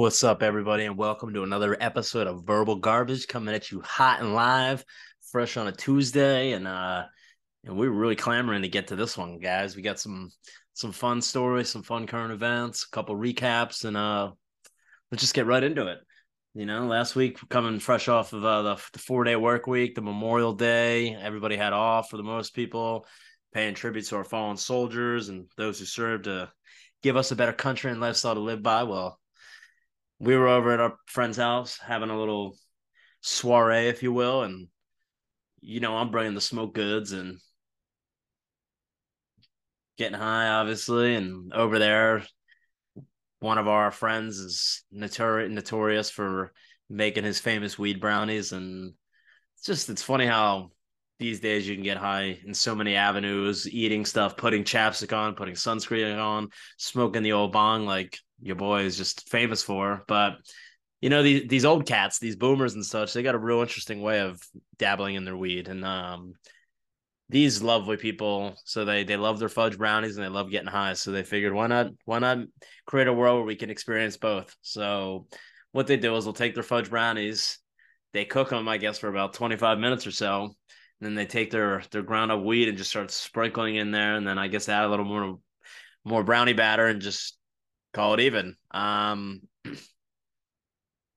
What's up, everybody, and welcome to another episode of Verbal Garbage coming at you hot and live, fresh on a Tuesday, and uh, and we're really clamoring to get to this one, guys. We got some some fun stories, some fun current events, a couple recaps, and uh, let's just get right into it. You know, last week coming fresh off of uh, the, the four day work week, the Memorial Day, everybody had off for the most people, paying tribute to our fallen soldiers and those who served to give us a better country and lifestyle to live by. Well, we were over at our friend's house having a little soiree, if you will, and you know I'm bringing the smoke goods and getting high, obviously, and over there, one of our friends is notori- notorious for making his famous weed brownies, and it's just it's funny how these days you can get high in so many avenues, eating stuff, putting chapstick on, putting sunscreen on, smoking the old bong, like your boy is just famous for. But you know, these these old cats, these boomers and such, they got a real interesting way of dabbling in their weed. And um these lovely people, so they they love their fudge brownies and they love getting high. So they figured why not why not create a world where we can experience both. So what they do is they'll take their fudge brownies, they cook them, I guess, for about 25 minutes or so. And then they take their their ground up weed and just start sprinkling in there. And then I guess add a little more more brownie batter and just call it even. Um,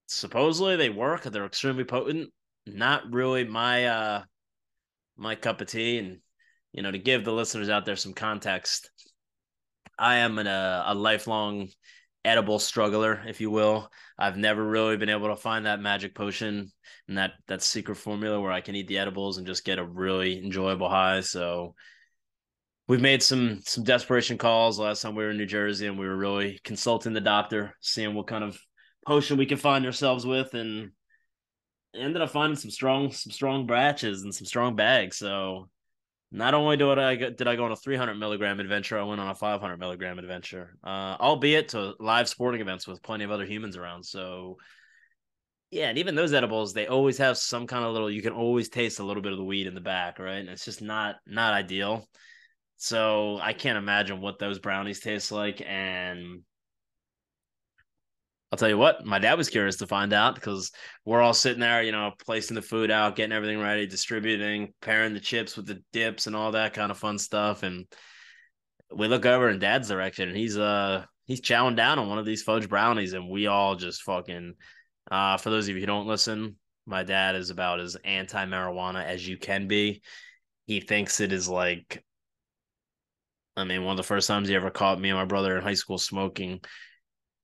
supposedly they work. They're extremely potent. Not really my uh my cup of tea. And you know, to give the listeners out there some context, I am an, a, a lifelong edible struggler, if you will. I've never really been able to find that magic potion and that that secret formula where I can eat the edibles and just get a really enjoyable high. So we've made some some desperation calls last time we were in New Jersey and we were really consulting the doctor, seeing what kind of potion we can find ourselves with and ended up finding some strong some strong batches and some strong bags. So not only did I did I go on a 300 milligram adventure, I went on a 500 milligram adventure, uh, albeit to live sporting events with plenty of other humans around. So yeah, and even those edibles, they always have some kind of little. You can always taste a little bit of the weed in the back, right? And it's just not not ideal. So I can't imagine what those brownies taste like. And I'll tell you what, my dad was curious to find out because we're all sitting there, you know, placing the food out, getting everything ready, distributing, pairing the chips with the dips and all that kind of fun stuff. And we look over in dad's direction and he's uh he's chowing down on one of these fudge brownies and we all just fucking uh for those of you who don't listen, my dad is about as anti-marijuana as you can be. He thinks it is like I mean, one of the first times he ever caught me and my brother in high school smoking,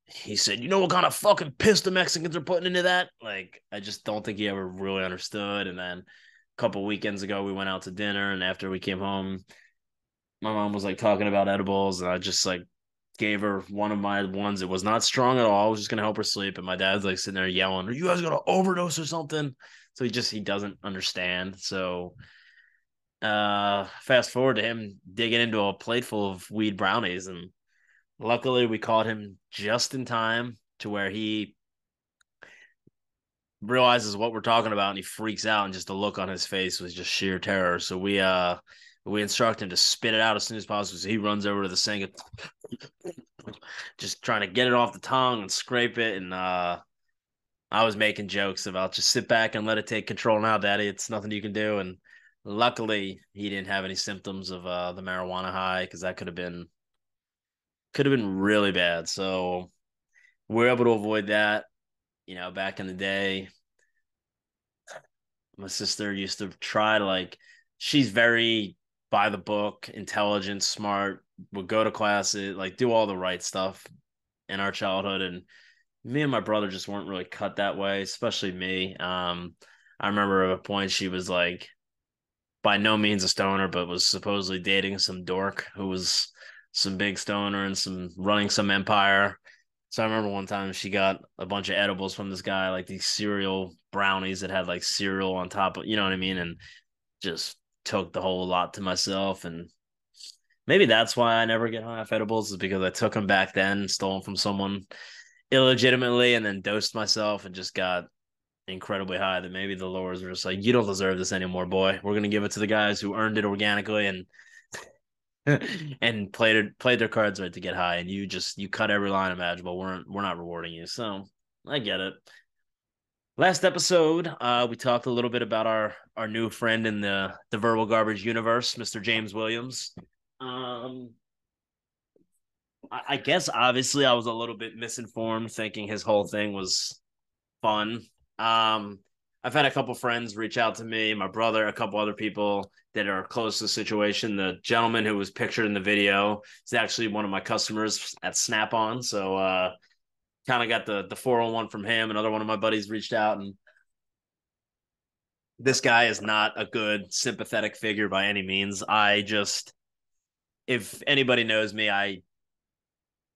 he said, "You know what kind of fucking piss the Mexicans are putting into that?" Like, I just don't think he ever really understood. And then a couple weekends ago, we went out to dinner, and after we came home, my mom was like talking about edibles, and I just like gave her one of my ones. It was not strong at all. I was just gonna help her sleep, and my dad's like sitting there yelling, "Are you guys gonna overdose or something?" So he just he doesn't understand. So uh fast forward to him digging into a plate full of weed brownies and luckily we caught him just in time to where he realizes what we're talking about and he freaks out and just the look on his face was just sheer terror so we uh we instruct him to spit it out as soon as possible so he runs over to the sink just trying to get it off the tongue and scrape it and uh I was making jokes about just sit back and let it take control now, daddy. It's nothing you can do. And Luckily, he didn't have any symptoms of uh, the marijuana high because that could have been could have been really bad. So we're able to avoid that. You know, back in the day, my sister used to try to like. She's very by the book, intelligent, smart. Would go to classes, like do all the right stuff in our childhood, and me and my brother just weren't really cut that way. Especially me. Um, I remember at a point she was like by no means a stoner, but was supposedly dating some dork who was some big stoner and some running some empire. So I remember one time she got a bunch of edibles from this guy, like these cereal brownies that had like cereal on top of, you know what I mean? And just took the whole lot to myself. And maybe that's why I never get high off edibles is because I took them back then, stole them from someone illegitimately, and then dosed myself and just got incredibly high that maybe the lowers are just like, you don't deserve this anymore, boy. We're gonna give it to the guys who earned it organically and and played played their cards right to get high, and you just you cut every line imaginable. We're we're not rewarding you, so I get it. Last episode, uh, we talked a little bit about our our new friend in the the verbal garbage universe, Mr. James Williams. Um, I, I guess obviously I was a little bit misinformed, thinking his whole thing was fun. Um, I've had a couple friends reach out to me, my brother, a couple other people that are close to the situation. The gentleman who was pictured in the video is actually one of my customers at Snap On. So uh kind of got the the 401 from him. Another one of my buddies reached out and this guy is not a good sympathetic figure by any means. I just if anybody knows me, I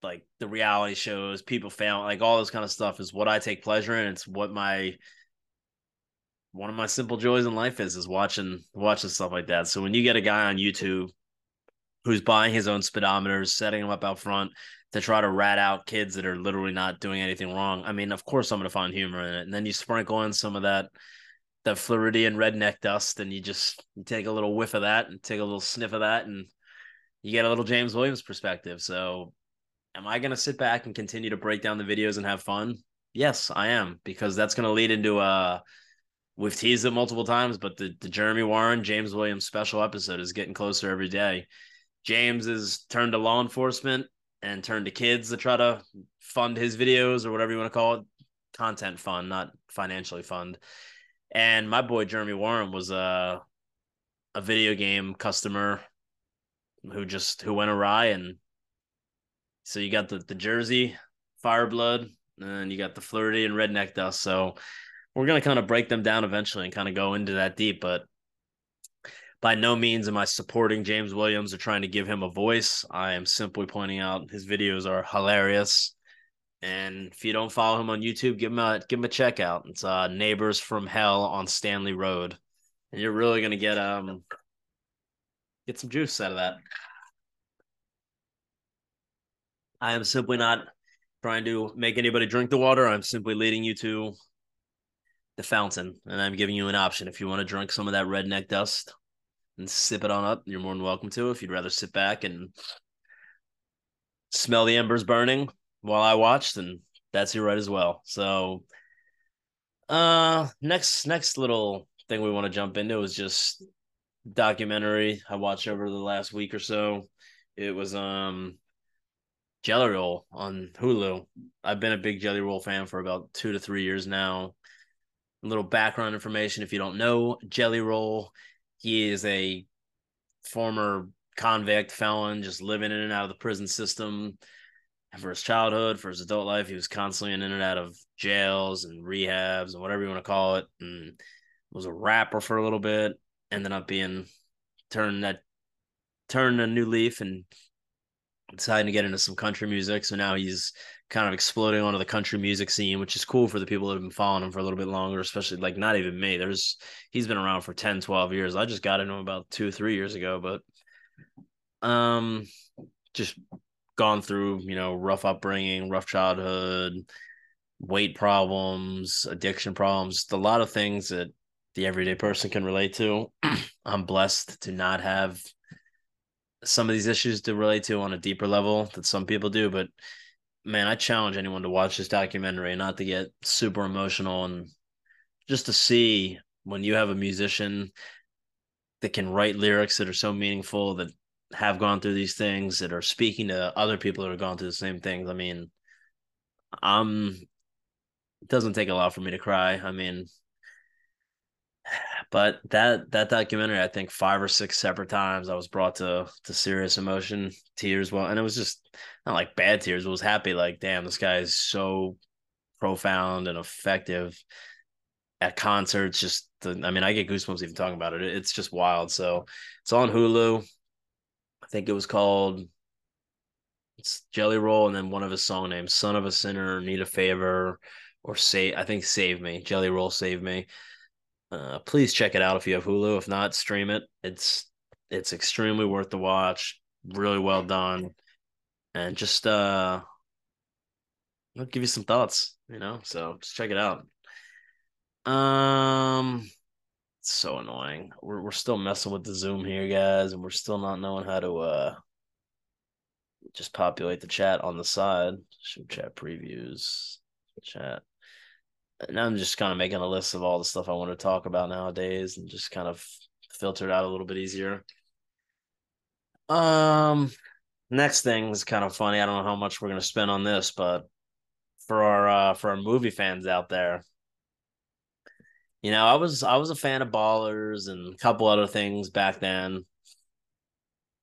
like the reality shows, people fail, like all this kind of stuff is what I take pleasure in. It's what my one of my simple joys in life is is watching watching stuff like that. So when you get a guy on YouTube who's buying his own speedometers, setting them up out front to try to rat out kids that are literally not doing anything wrong, I mean, of course I'm going to find humor in it. And then you sprinkle in some of that that Floridian redneck dust, and you just you take a little whiff of that and take a little sniff of that, and you get a little James Williams perspective. So, am I going to sit back and continue to break down the videos and have fun? Yes, I am, because that's going to lead into a we've teased it multiple times, but the, the Jeremy Warren, James Williams special episode is getting closer every day. James is turned to law enforcement and turned to kids to try to fund his videos or whatever you want to call it. Content fund, not financially fund. And my boy Jeremy Warren was a a video game customer who just who went awry and so you got the the Jersey Fireblood and you got the Floridian Redneck Dust. So we're to kind of break them down eventually and kind of go into that deep. But by no means am I supporting James Williams or trying to give him a voice. I am simply pointing out his videos are hilarious. And if you don't follow him on YouTube, give him a give him a check out. It's uh Neighbors from Hell on Stanley Road. And you're really gonna get um get some juice out of that. I am simply not trying to make anybody drink the water. I'm simply leading you to the fountain, and I'm giving you an option. If you want to drink some of that redneck dust and sip it on up, you're more than welcome to. If you'd rather sit back and smell the embers burning while I watch, then that's your right as well. So, uh, next next little thing we want to jump into is just documentary I watched over the last week or so. It was um Jelly Roll on Hulu. I've been a big Jelly Roll fan for about two to three years now a little background information if you don't know Jelly Roll. He is a former convict felon, just living in and out of the prison system. For his childhood, for his adult life, he was constantly in and out of jails and rehabs and whatever you want to call it. And was a rapper for a little bit. Ended up being turned that turned a new leaf and deciding to get into some country music. So now he's kind of exploding onto the country music scene, which is cool for the people that have been following him for a little bit longer, especially like not even me. There's he's been around for 10, 12 years. I just got into him about two, three years ago, but um just gone through, you know, rough upbringing, rough childhood, weight problems, addiction problems, a lot of things that the everyday person can relate to. I'm blessed to not have some of these issues to relate to on a deeper level that some people do, but man, I challenge anyone to watch this documentary, not to get super emotional and just to see when you have a musician that can write lyrics that are so meaningful that have gone through these things that are speaking to other people that have gone through the same things. I mean, um, it doesn't take a lot for me to cry. I mean, but that that documentary, I think five or six separate times, I was brought to to serious emotion, tears. Well, and it was just not like bad tears. It was happy. Like, damn, this guy is so profound and effective at concerts. Just, the, I mean, I get goosebumps even talking about it. It's just wild. So it's on Hulu. I think it was called it's Jelly Roll, and then one of his song names, "Son of a Sinner," "Need a Favor," or "Say." I think "Save Me." Jelly Roll, "Save Me." Uh, please check it out if you have Hulu. If not, stream it. It's it's extremely worth the watch. Really well done, and just uh, I'll give you some thoughts. You know, so just check it out. Um, so annoying. We're we're still messing with the Zoom here, guys, and we're still not knowing how to uh just populate the chat on the side. Show chat previews, chat. And I'm just kind of making a list of all the stuff I want to talk about nowadays and just kind of filter it out a little bit easier. Um, next thing is kind of funny. I don't know how much we're gonna spend on this, but for our uh for our movie fans out there, you know, I was I was a fan of Ballers and a couple other things back then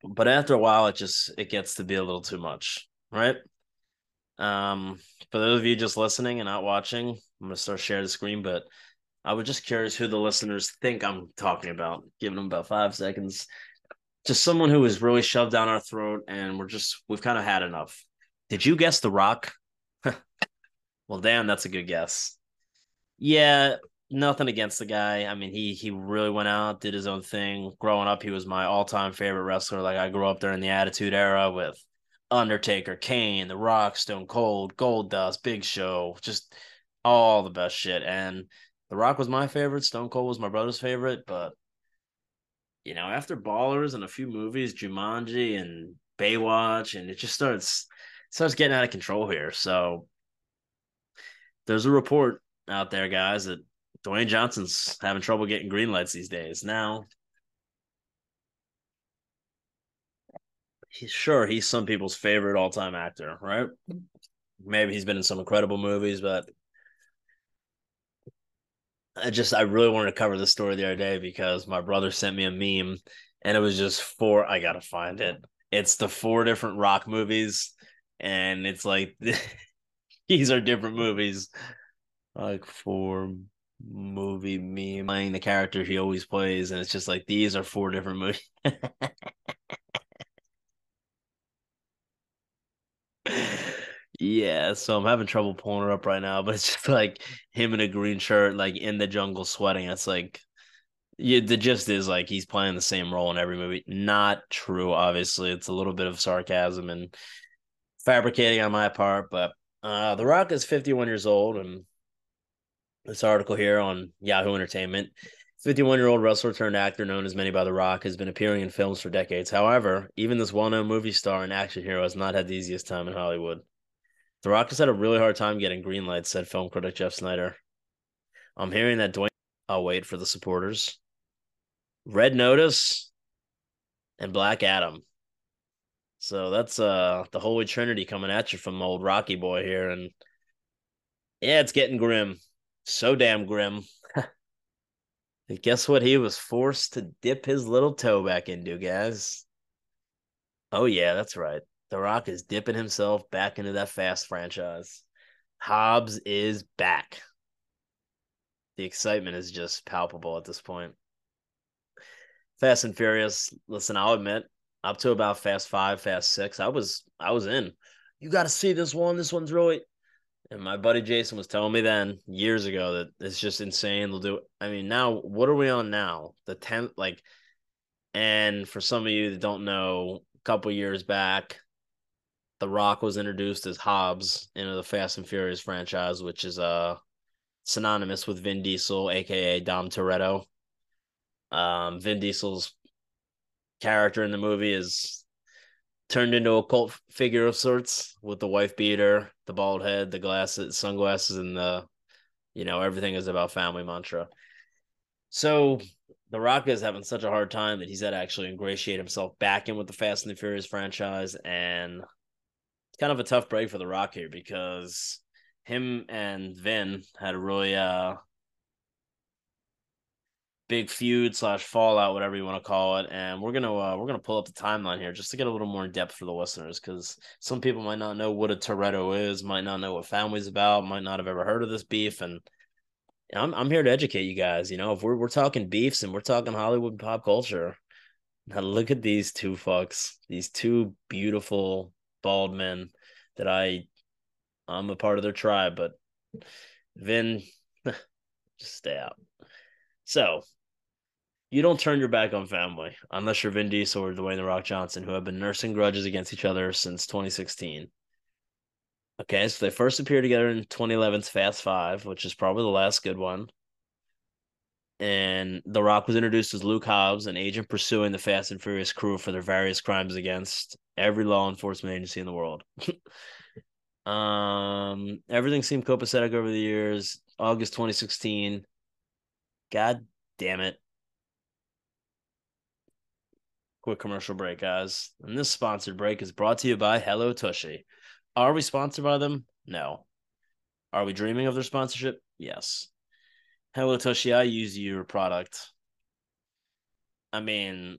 but after a while it just it gets to be a little too much right um for those of you just listening and not watching i'm gonna start sharing the screen but i was just curious who the listeners think i'm talking about giving them about five seconds just someone who was really shoved down our throat and we're just we've kind of had enough did you guess the rock well damn that's a good guess yeah nothing against the guy. I mean, he he really went out, did his own thing. Growing up, he was my all time favorite wrestler. Like I grew up during the Attitude Era with Undertaker, Kane, The Rock, Stone Cold, Goldust, Big Show, just all the best shit. And The Rock was my favorite. Stone Cold was my brother's favorite. But you know, after Ballers and a few movies, Jumanji and Baywatch, and it just starts starts getting out of control here. So there's a report out there, guys, that Dwayne Johnson's having trouble getting green lights these days. Now, he's sure he's some people's favorite all time actor, right? Maybe he's been in some incredible movies, but I just I really wanted to cover this story the other day because my brother sent me a meme and it was just four I gotta find it. It's the four different rock movies, and it's like these are different movies. Like four movie meme playing the character he always plays, and it's just like these are four different movies. yeah, so I'm having trouble pulling it up right now, but it's just like him in a green shirt, like in the jungle sweating. It's like yeah, the gist is like he's playing the same role in every movie. Not true, obviously. It's a little bit of sarcasm and fabricating on my part, but uh The Rock is 51 years old and this article here on Yahoo Entertainment. 51 year old wrestler turned actor known as many by The Rock has been appearing in films for decades. However, even this well known movie star and action hero has not had the easiest time in Hollywood. The Rock has had a really hard time getting green lights, said film critic Jeff Sneider. I'm hearing that Dwayne. I'll wait for the supporters. Red Notice and Black Adam. So that's uh the Holy Trinity coming at you from old Rocky boy here. And yeah, it's getting grim so damn grim. and guess what he was forced to dip his little toe back into, guys? Oh, yeah, that's right. The Rock is dipping himself back into that fast franchise. Hobbs is back. The excitement is just palpable at this point. Fast and Furious, listen, I'll admit, up to about Fast Five, Fast Six, I was I was in. You got to see this one. This one's really and my buddy Jason was telling me then years ago that it's just insane. They'll do. I mean, now what are we on now? The tenth, like, and for some of you that don't know, a couple years back, The Rock was introduced as Hobbs into the Fast and Furious franchise, which is uh synonymous with Vin Diesel, aka Dom Toretto. Um, Vin Diesel's character in the movie is turned into a cult figure of sorts with the wife beater, the bald head, the glasses, sunglasses, and the you know everything is about family mantra. So the Rock is having such a hard time that he's had to actually ingratiate himself back in with the Fast and the Furious franchise, and kind of a tough break for the Rock here because him and Vin had a really uh big feud slash fallout, whatever you want to call it. And we're gonna uh, we're gonna pull up the timeline here just to get a little more in depth for the listeners, because some people might not know what a Toretto is, might not know what family's about, might not have ever heard of this beef, and I'm I'm here to educate you guys. You know, if we're we're talking beefs and we're talking Hollywood pop culture, now look at these two fucks, these two beautiful bald men that I I'm a part of their tribe, but Vin, just stay out. So you don't turn your back on family unless you're Vin Diesel or Dwayne the Rock Johnson, who have been nursing grudges against each other since 2016. Okay, so they first appeared together in 2011's Fast Five, which is probably the last good one. And The Rock was introduced as Luke Hobbs, an agent pursuing the Fast and Furious crew for their various crimes against every law enforcement agency in the world. um, everything seemed copacetic over the years. August 2016. God damn it. Quick commercial break, guys. And this sponsored break is brought to you by Hello Tushy. Are we sponsored by them? No. Are we dreaming of their sponsorship? Yes. Hello Tushy, I use your product. I mean,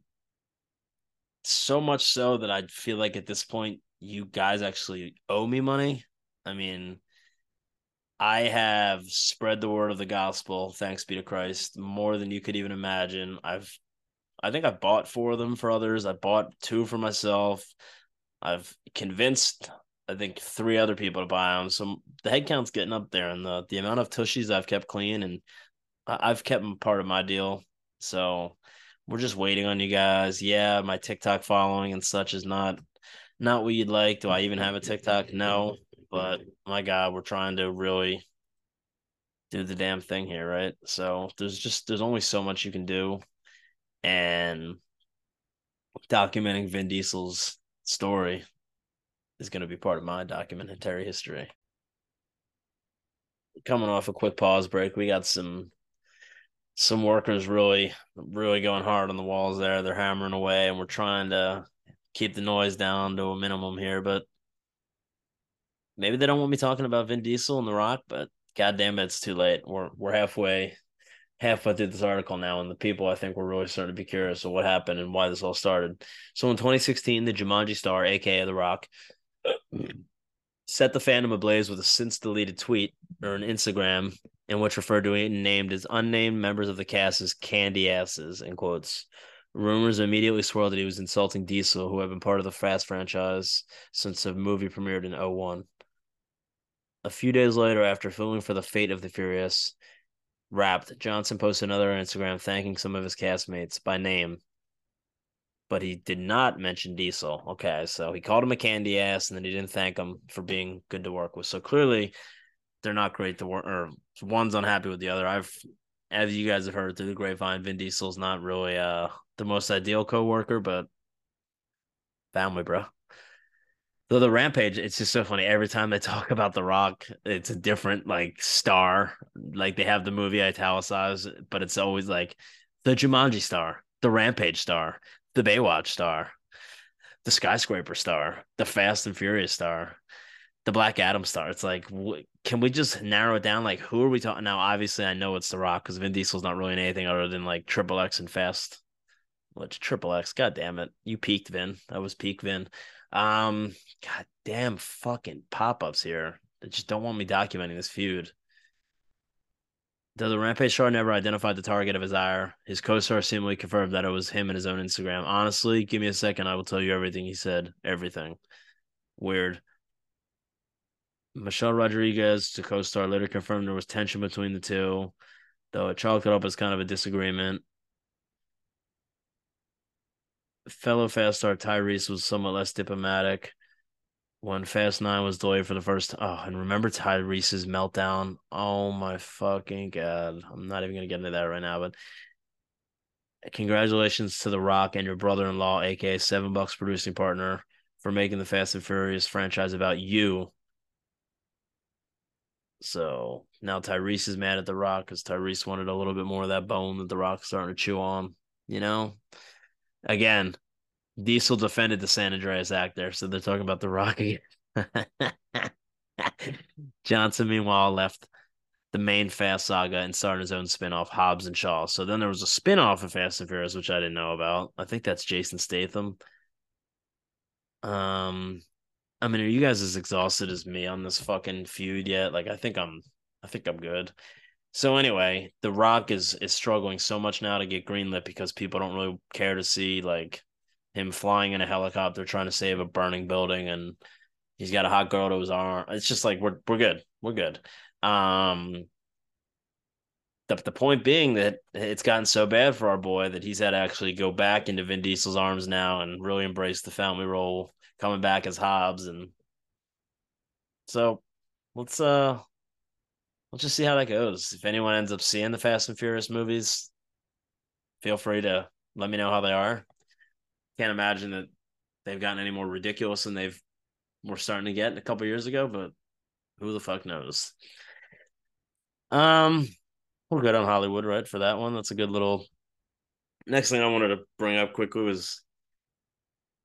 so much so that I feel like at this point you guys actually owe me money. I mean, I have spread the word of the gospel, thanks be to Christ, more than you could even imagine. I've I think I bought four of them for others. I bought two for myself. I've convinced I think three other people to buy them. So the head count's getting up there, and the the amount of tushies I've kept clean, and I've kept them part of my deal. So we're just waiting on you guys. Yeah, my TikTok following and such is not not what you'd like. Do I even have a TikTok? No, but my God, we're trying to really do the damn thing here, right? So there's just there's only so much you can do and documenting Vin Diesel's story is going to be part of my documentary history. Coming off a quick pause break, we got some some workers really really going hard on the walls there. They're hammering away, and we're trying to keep the noise down to a minimum here. But maybe they don't want me talking about Vin Diesel and The Rock, but goddamn it, it's too late. We're we're halfway halfway through this article now, and the people I think were really starting to be curious of what happened and why this all started. So in 2016, the Jumanji star, aka The Rock, set the fandom ablaze with a since deleted tweet or an Instagram in which referred to and named as unnamed members of the cast as candy asses in quotes. Rumors immediately swirled that he was insulting Diesel, who had been part of the Fast franchise since the movie premiered in 01. A few days later, after filming for The Fate of the Furious, Wrapped, Johnson posted another Instagram thanking some of his castmates by name, but he did not mention Diesel. Okay, so he called him a candy ass, and then he didn't thank him for being good to work with. So clearly, they're not great to work, or one's unhappy with the other. I've, as you guys have heard through the grapevine, Vin Diesel's not really uh the most ideal co-worker, but family, bro. Though the Rampage, it's just so funny. Every time they talk about The Rock, it's a different like star. Like they have the movie italicized, but it's always like the Jumanji star, the Rampage star, the Baywatch star, the Skyscraper star, the Fast and Furious star, the Black Adam star. It's like, can we just narrow it down? Like, who are we talking now? Obviously, I know it's The Rock because Vin Diesel's not really in anything other than like Triple X and Fast. Which Triple X? God damn it! You peaked, Vin. That was peak Vin. Um, god damn fucking pop-ups here. They just don't want me documenting this feud. Though the Rampage star never identified the target of his ire, his co-star seemingly confirmed that it was him and his own Instagram. Honestly, give me a second, I will tell you everything he said. Everything. Weird. Michelle Rodriguez, the co-star, later confirmed there was tension between the two, though it chalked it up as kind of a disagreement fellow Fast star Tyrese was somewhat less diplomatic when Fast Nine was delayed for the first. Oh, and remember Tyrese's meltdown. Oh my fucking god! I'm not even gonna get into that right now, but congratulations to The Rock and your brother-in-law, aka Seven Bucks producing partner, for making the Fast and Furious franchise about you. So now Tyrese is mad at The Rock because Tyrese wanted a little bit more of that bone that The Rock's starting to chew on. You know, again, Diesel defended the San Andreas act there, so they're talking about the Rocky. Johnson, meanwhile, left the main Fast saga and started his own spinoff, Hobbs and Shaw. So then there was a spinoff of Fast and Furious, which I didn't know about. I think that's Jason Statham. Um, I mean, are you guys as exhausted as me on this fucking feud yet? Like, I think I'm, I think I'm good. So anyway, The Rock is is struggling so much now to get greenlit because people don't really care to see like him flying in a helicopter trying to save a burning building and he's got a hot girl to his arm. It's just like we're we're good. We're good. Um the, the point being that it's gotten so bad for our boy that he's had to actually go back into Vin Diesel's arms now and really embrace the family role, coming back as Hobbs and so let's uh let's just see how that goes. If anyone ends up seeing the Fast and Furious movies, feel free to let me know how they are. Can't imagine that they've gotten any more ridiculous than they've were starting to get a couple years ago, but who the fuck knows? Um, we're good on Hollywood, right? For that one, that's a good little. Next thing I wanted to bring up quickly was,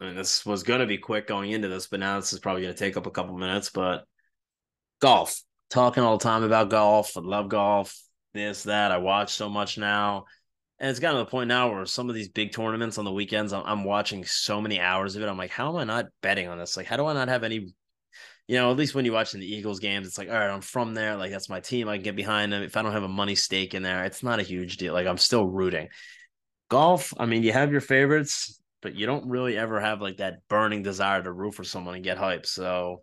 I mean, this was going to be quick going into this, but now this is probably going to take up a couple minutes. But golf, talking all the time about golf. I love golf. This, that. I watch so much now. And it's gotten to the point now where some of these big tournaments on the weekends, I'm, I'm watching so many hours of it. I'm like, how am I not betting on this? Like, how do I not have any you know, at least when you're watching the Eagles games, it's like, all right, I'm from there. Like, that's my team. I can get behind them. If I don't have a money stake in there, it's not a huge deal. Like, I'm still rooting. Golf, I mean, you have your favorites, but you don't really ever have like that burning desire to root for someone and get hype. So,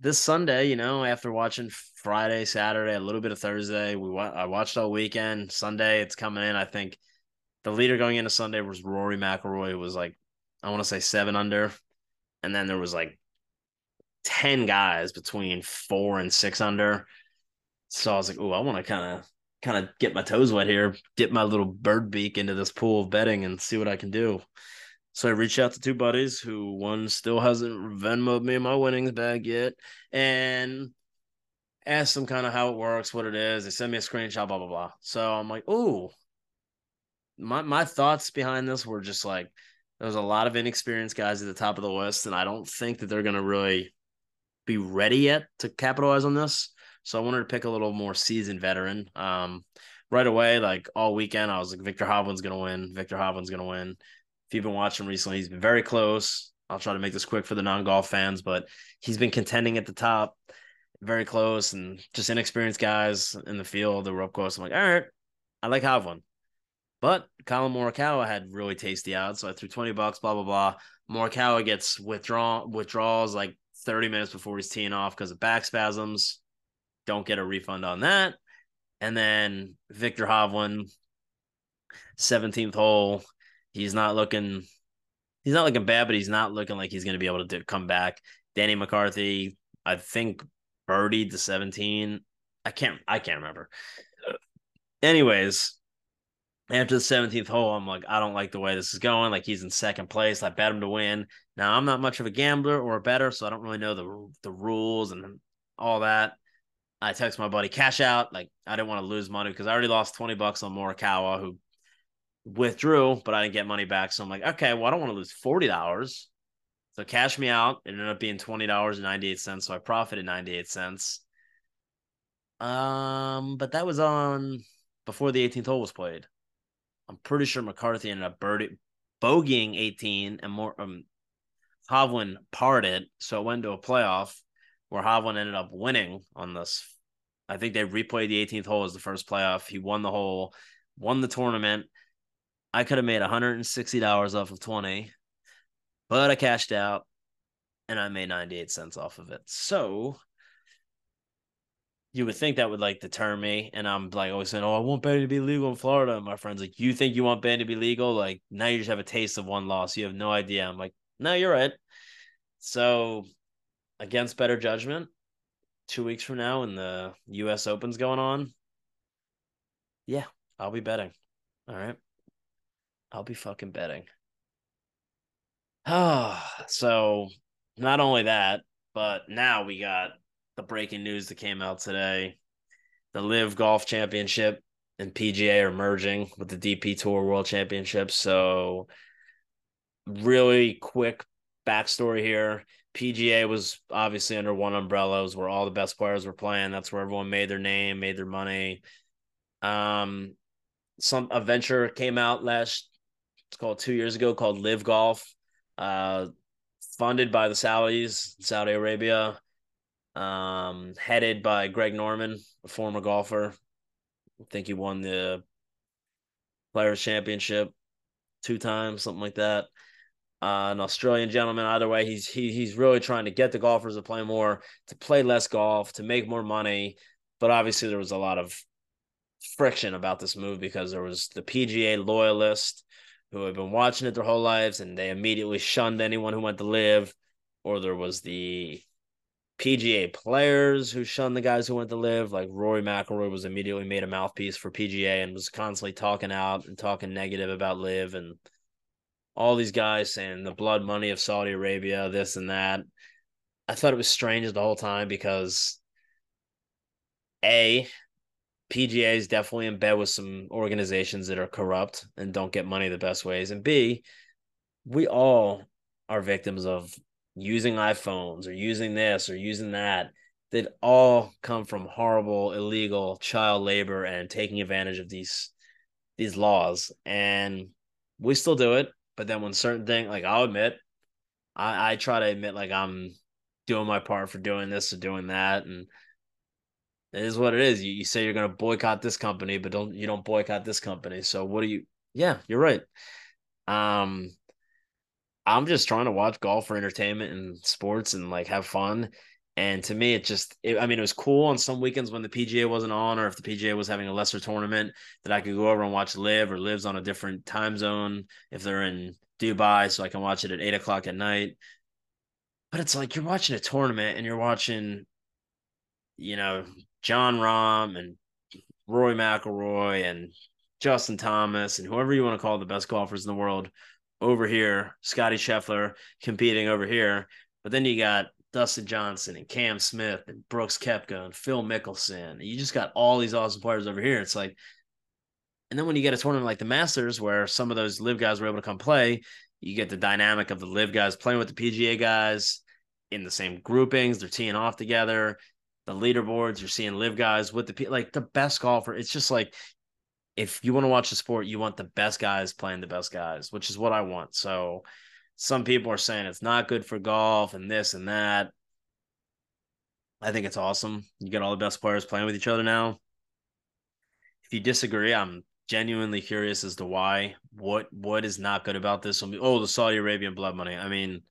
this Sunday, you know, after watching Friday, Saturday, a little bit of Thursday, we wa- I watched all weekend. Sunday, it's coming in. I think the leader going into Sunday was Rory McIlroy. Was like, I want to say seven under, and then there was like 10 guys between four and six under. So I was like, oh, I want to kind of kind of get my toes wet here, dip my little bird beak into this pool of betting and see what I can do. So I reached out to two buddies who one still hasn't Venmoed me my winnings bag yet, and asked them kind of how it works, what it is. They sent me a screenshot, blah blah blah. So I'm like, oh, my my thoughts behind this were just like there's a lot of inexperienced guys at the top of the list, and I don't think that they're gonna really be ready yet to capitalize on this. So I wanted to pick a little more seasoned veteran. Um, right away, like all weekend, I was like, Viktor Hovland's gonna win. Viktor Hovland's gonna win. If you've been watching recently, he's been very close. I'll try to make this quick for the non-golf fans, but he's been contending at the top, very close, and just inexperienced guys in the field that were up close. I'm like, all right, I like Hovland. But Collin Morikawa had really tasty odds, so I threw 20 bucks, blah, blah, blah. Morikawa gets withdraw withdrawals like 30 minutes before he's teeing off because of back spasms. Don't get a refund on that. And then Viktor Hovland, 17th hole. He's not looking he's not looking bad, but he's not looking like he's going to be able to come back. Danny McCarthy, I think birdied the 17. I can't I can't remember. Anyways, after the 17th hole, I'm like, I don't like the way this is going. Like he's in second place. I bet him to win. Now I'm not much of a gambler or a better, so I don't really know the the rules and all that. I text my buddy cash out. Like I didn't want to lose money because I already lost 20 bucks on Morikawa who withdrew, but I didn't get money back. So I'm like, okay, well, I don't want to lose $40. So cash me out. It ended up being $20.98. So I profited 98 cents. Um, but that was on before the 18th hole was played. I'm pretty sure McCarthy ended up birdie, bogeying 18 and more um Hovland parted, so it went to a playoff where Hovland ended up winning on this. I think they replayed the 18th hole as the first playoff. He won the hole, won the tournament. I could have made $160 off of 20, but I cashed out and I made 98 cents off of it. So you would think that would like deter me. And I'm like always saying, Oh, I want betting to be legal in Florida. And my friend's like, You think you want betting to be legal? Like now you just have a taste of one loss. You have no idea. I'm like, No, you're right. So against better judgment, two weeks from now and the US Open's going on. Yeah, I'll be betting. All right. I'll be fucking betting. Ah, so not only that, but now we got the breaking news that came out today. The LIV Golf Championship and PGA are merging with the DP Tour World Championship. So, really quick backstory here. PGA was obviously under one umbrella, was where all the best players were playing. That's where everyone made their name, made their money. Um, some a venture came out last, it's called two years ago, called LIV Golf, uh, funded by the Saudis, Saudi Arabia um, headed by Greg Norman, a former golfer. I think he won the Players Championship two times, something like that. Uh, an Australian gentleman. Either way, he's he, he's really trying to get the golfers to play more, to play less golf, to make more money. But obviously, there was a lot of friction about this move because there was the PGA loyalists who had been watching it their whole lives, and they immediately shunned anyone who went to LIV, or there was the PGA players who shunned the guys who went to LIV. like Rory McIlroy was immediately made a mouthpiece for PGA and was constantly talking out and talking negative about LIV and all these guys saying the blood money of Saudi Arabia, this and that. I thought it was strange the whole time because A, PGA is definitely in bed with some organizations that are corrupt and don't get money the best ways. And B, we all are victims of using iPhones or using this or using that. That all come from horrible illegal child labor and taking advantage of these these laws. And we still do it. But then when certain thing like i'll admit i i try to admit like i'm doing my part for doing this or doing that. And it is what it is you, you say you're going to boycott this company but don't you don't boycott this company so what do you yeah you're right um I'm just trying to watch golf for entertainment and sports and like have fun. And to me, it just, it, I mean, it was cool on some weekends when the PGA wasn't on, or if the PGA was having a lesser tournament, that I could go over and watch LIV or Lives on a different time zone if they're in Dubai, so I can watch it at eight o'clock at night. But it's like you're watching a tournament and you're watching, you know, Jon Rahm and Roy McIlroy and Justin Thomas and whoever you want to call the best golfers in the world over here, Scotty Scheffler competing over here. But then you got Dustin Johnson and Cam Smith and Brooks Koepka and Phil Mickelson. You just got all these awesome players over here. It's like, and then when you get a tournament like the Masters, where some of those LIV guys were able to come play, you get the dynamic of the LIV guys playing with the PGA guys in the same groupings. They're teeing off together. The leaderboards, you're seeing LIV guys with the like the best golfer. It's just like if you want to watch the sport, you want the best guys playing the best guys, which is what I want. So some people are saying it's not good for golf and this and that. I think it's awesome. You get all the best players playing with each other now. If you disagree, I'm genuinely curious as to why. What what is not good about this? Oh, the Saudi Arabian blood money. I mean,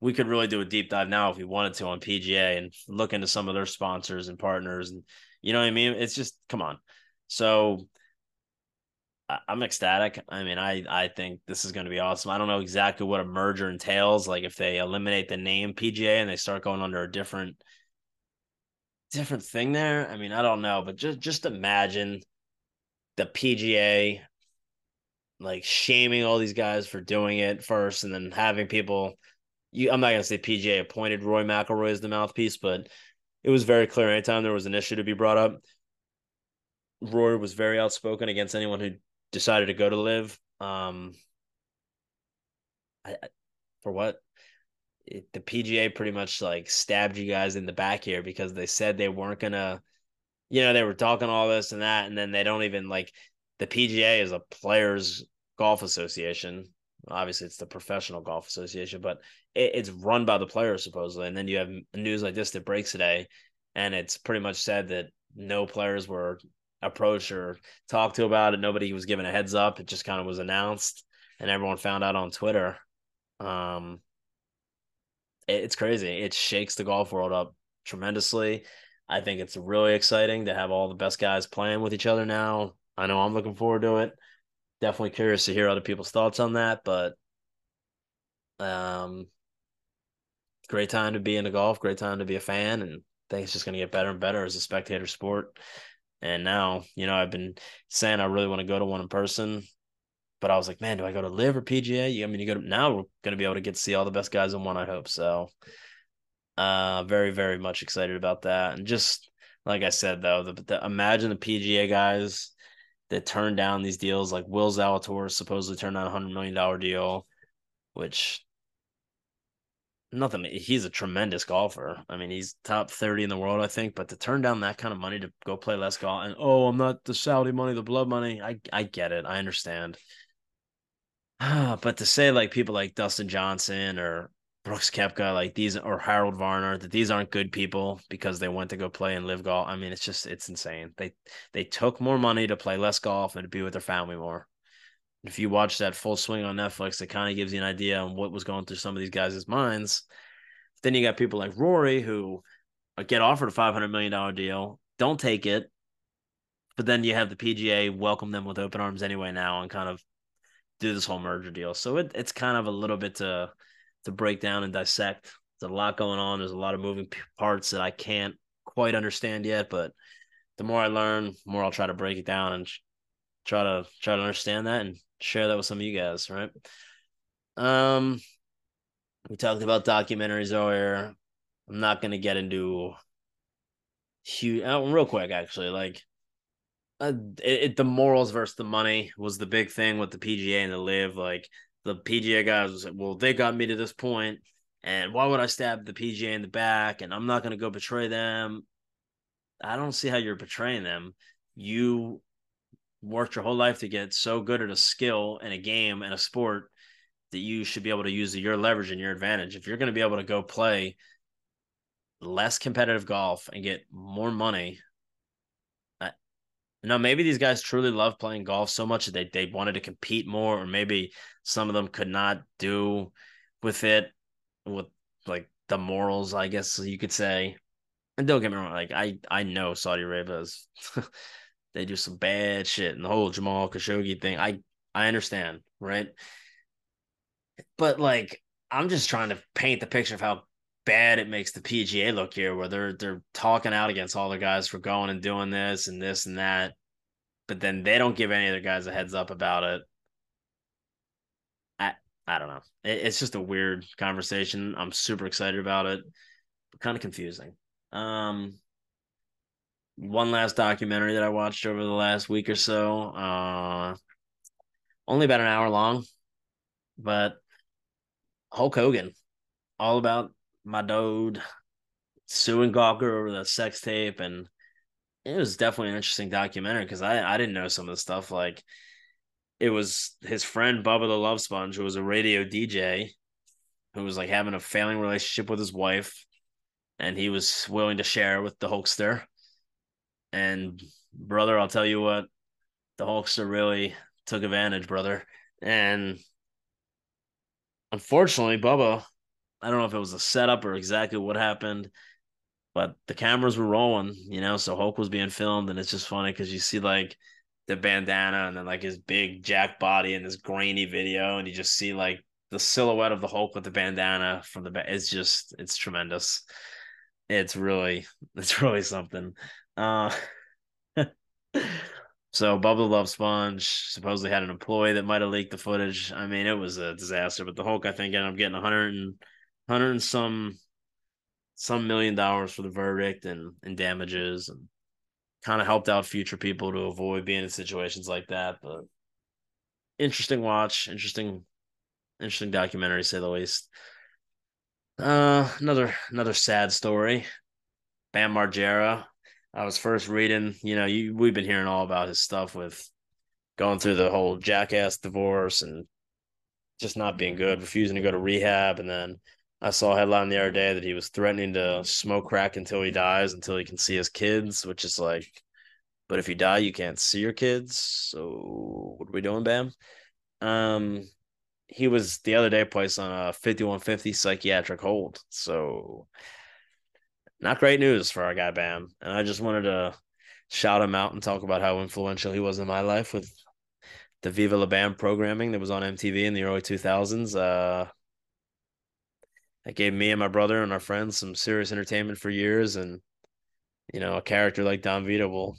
we could really do a deep dive now if we wanted to on PGA and look into some of their sponsors and partners and you know what I mean? It's just come on. So I'm ecstatic. I mean, I I think this is going to be awesome. I don't know exactly what a merger entails. Like if they eliminate the name PGA and they start going under a different different thing there. I mean, I don't know, but just just imagine the PGA like shaming all these guys for doing it first, and then having people. You, I'm not gonna say PGA appointed Roy McIlroy as the mouthpiece, but it was very clear anytime there was an issue to be brought up. Roy was very outspoken against anyone who decided to go to LIV. Um, I, for what? It, the PGA pretty much like stabbed you guys in the back here because they said they weren't gonna, you know, they were talking all this and that, and then they don't even like the PGA is a players golf association. Obviously, it's the professional golf association, but it, it's run by the players supposedly. And then you have news like this that breaks today, and it's pretty much said that no players were approached or talked to about it. Nobody was given a heads up. It just kind of was announced and everyone found out on Twitter. Um, it, it's crazy. It shakes the golf world up tremendously. I think it's really exciting to have all the best guys playing with each other now. I know I'm looking forward to it. Definitely curious to hear other people's thoughts on that, but um great time to be into golf, great time to be a fan, and I think it's just gonna get better and better as a spectator sport. And now, you know, I've been saying I really want to go to one in person, but I was like, man, do I go to LIV or PGA? I mean, you go to, now we're to be able to get to see all the best guys in one, I hope. So, uh, very, very much excited about that. And just like I said, though, the, the imagine the PGA guys that turned down these deals, like Will Zalatoris supposedly turned down a hundred million dollar deal, which nothing. He's a tremendous golfer. I mean, he's top 30 in the world, I think. But to turn down that kind of money to go play less golf and oh, I'm not the Saudi money, the blood money. I I get it. I understand. but to say like people like Dustin Johnson or Brooks Koepka, like these or Harold Varner, that these aren't good people because they went to go play and LIV golf. I mean, it's just it's insane. They they took more money to play less golf and to be with their family more if you watch that full swing on Netflix, it kind of gives you an idea on what was going through some of these guys' minds. Then you got people like Rory who uh, get offered a five hundred million dollar deal, don't take it, but then you have the PGA welcome them with open arms anyway now and kind of do this whole merger deal. So it, it's kind of a little bit to to break down and dissect there's a lot going on. There's a lot of moving parts that I can't quite understand yet, but the more I learn, the more I'll try to break it down and try to try to understand that and share that with some of you guys, right? Um we talked about documentaries earlier. I'm not gonna get into huge oh, real quick actually, like uh, it, it, the morals versus the money was the big thing with the PGA and the LIV. Like the PGA guys was like, well, they got me to this point, and why would I stab the PGA in the back? And I'm not gonna go betray them. I don't see how you're betraying them. You worked your whole life to get so good at a skill and a game and a sport that you should be able to use your leverage and your advantage. If you're going to be able to go play less competitive golf and get more money, no, maybe these guys truly love playing golf so much that they, they wanted to compete more, or maybe some of them could not do with it with like the morals, I guess you could say. And don't get me wrong, like I I know Saudi Arabia is they do some bad shit and the whole Jamal Khashoggi thing. I I understand, right? But like I'm just trying to paint the picture of how bad it makes the PGA look here, where they're they're talking out against all the guys for going and doing this and this and that, but then they don't give any of the guys a heads up about it. I I don't know. It, it's just a weird conversation. I'm super excited about it, but kind of confusing. Um, one last documentary that I watched over the last week or so. Uh, only about an hour long, but Hulk Hogan, all about my dude suing Gawker over the sex tape, and it was definitely an interesting documentary because I I didn't know some of the stuff like it was his friend Bubba the Love Sponge, who was a radio DJ, who was like having a failing relationship with his wife, and he was willing to share with the Hulkster. And brother, I'll tell you what, the Hulkster really took advantage, brother. And unfortunately, Bubba, I don't know if it was a setup or exactly what happened, but the cameras were rolling, you know, so Hulk was being filmed, and it's just funny because you see like the bandana and then like his big jack body and this grainy video, and you just see like the silhouette of the Hulk with the bandana from the back. It's just it's tremendous it's really it's really something. Uh so Bubba Love Sponge supposedly had an employee that might have leaked the footage. I mean, it was a disaster, but the Hulk I think ended up getting 100 and 100 and some some million dollars for the verdict and and damages and kind of helped out future people to avoid being in situations like that, but interesting watch, interesting interesting documentary say the least. Uh, another another sad story. Bam Margera. I was first reading, you know, you we've been hearing all about his stuff with going through the whole jackass divorce and just not being good, refusing to go to rehab, and then I saw a headline the other day that he was threatening to smoke crack until he dies, until he can see his kids, which is like, but if you die, you can't see your kids. So what are we doing, Bam? Um, he was the other day placed on a 5150 psychiatric hold. So not great news for our guy Bam. And I just wanted to shout him out and talk about how influential he was in my life with the Viva La Bam programming that was on MTV in the early 2000s. Uh, that gave me and my brother and our friends some serious entertainment for years. And, you know, a character like Don Vito will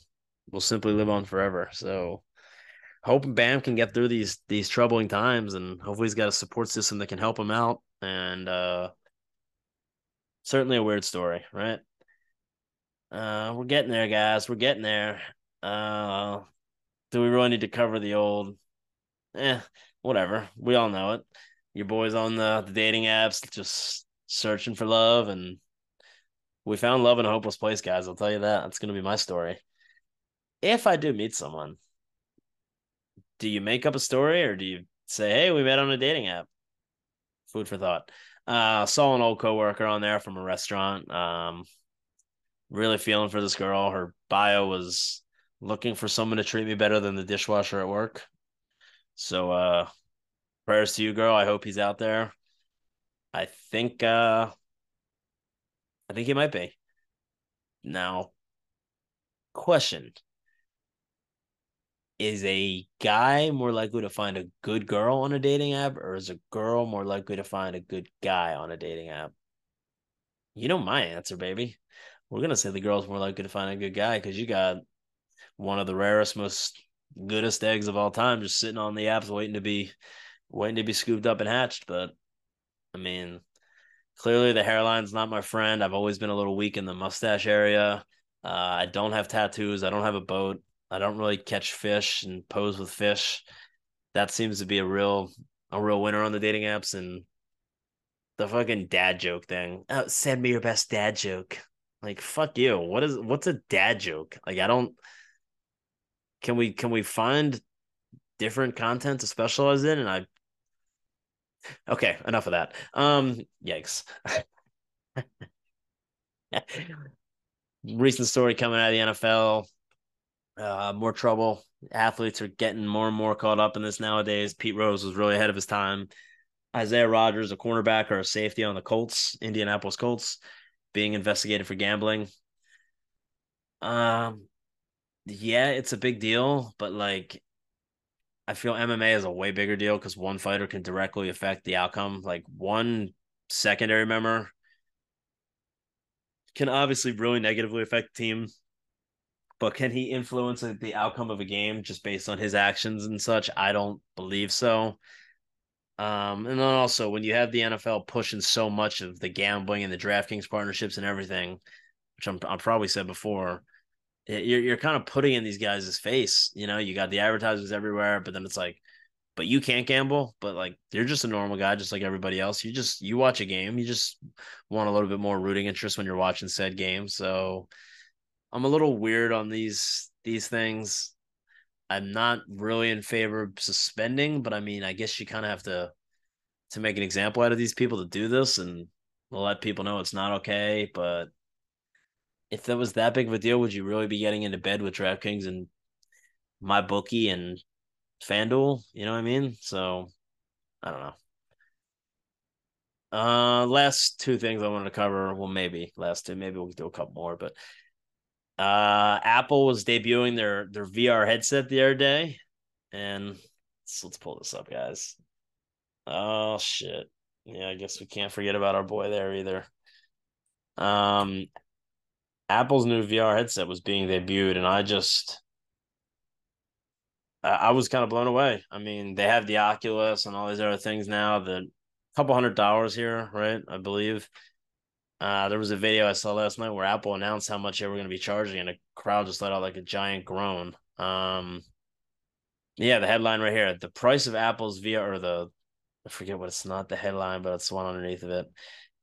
will simply live on forever. So hoping Bam can get through these these troubling times, and hopefully he's got a support system that can help him out. And uh, certainly a weird story, right? Uh, we're getting there, guys. We're getting there. Uh, do we really need to cover the old? Eh, whatever. We all know it. Your boys on the, the dating apps just searching for love, and we found love in a hopeless place, guys. I'll tell you that. That's gonna be my story. If I do meet someone do you make up a story or do you say, "Hey, we met on a dating app"? Food for thought. Uh, saw an old coworker on there from a restaurant. Um, really feeling for this girl. Her bio was looking for someone to treat me better than the dishwasher at work. So, uh, prayers to you, girl. I hope he's out there. I think, uh, I think he might be. Now, question is a guy more likely to find a good girl on a dating app or is a girl more likely to find a good guy on a dating app You know my answer, baby. We're gonna say the girl's more likely to find a good guy because you got one of the rarest, most goodest eggs of all time just sitting on the apps waiting to be waiting to be scooped up and hatched. But I mean, clearly the hairline's not my friend. I've always been a little weak in the mustache area. Uh, I don't have tattoos. I don't have a boat. I don't really catch fish and pose with fish. That seems to be a real a real winner on the dating apps and the fucking dad joke thing. Oh, send me your best dad joke. Like fuck you. What is what's a dad joke? Like I don't can we can we find different content to specialize in and I Okay, enough of that. Um yikes. Recent story coming out of the NFL. Uh, more trouble. Athletes are getting more and more caught up in this nowadays. Pete Rose was really ahead of his time. Isaiah Rogers, a cornerback or a safety on the Colts, Indianapolis Colts, being investigated for gambling. Um, yeah, it's a big deal, but like, I feel MMA is a way bigger deal because one fighter can directly affect the outcome. Like one secondary member can obviously really negatively affect the team, but can he influence the outcome of a game just based on his actions and such? I don't believe so. Um, and then also when you have the NFL pushing so much of the gambling and the DraftKings partnerships and everything, which I'm I probably said before, you're you're kind of putting in these guys' face. You know, you got the advertisers everywhere, but then it's like, but you can't gamble. But like you're just a normal guy, just like everybody else. You just you watch a game, you just want a little bit more rooting interest when you're watching said game. So I'm a little weird on these these things. I'm not really in favor of suspending, but I mean, I guess you kind of have to to make an example out of these people to do this and let people know it's not okay. But if that was that big of a deal, would you really be getting into bed with DraftKings and my bookie and FanDuel? You know what I mean? So I don't know. Uh, last two things I wanted to cover. Well, maybe last two. Maybe we'll do a couple more, but uh, Apple was debuting their their VR headset the other day, and let's, let's pull this up, guys. Oh shit! Yeah, I guess we can't forget about our boy there either. Um, Apple's new VR headset was being debuted, and I just I, was kind of blown away. I mean, they have the Oculus and all these other things now. The couple hundred dollars here, right? I believe. Uh, there was a video I saw last night where Apple announced how much they were going to be charging, and a crowd just let out like a giant groan. Um, yeah, the headline right here: the price of Apple's VR, or the I forget what it's not the headline, but it's the one underneath of it.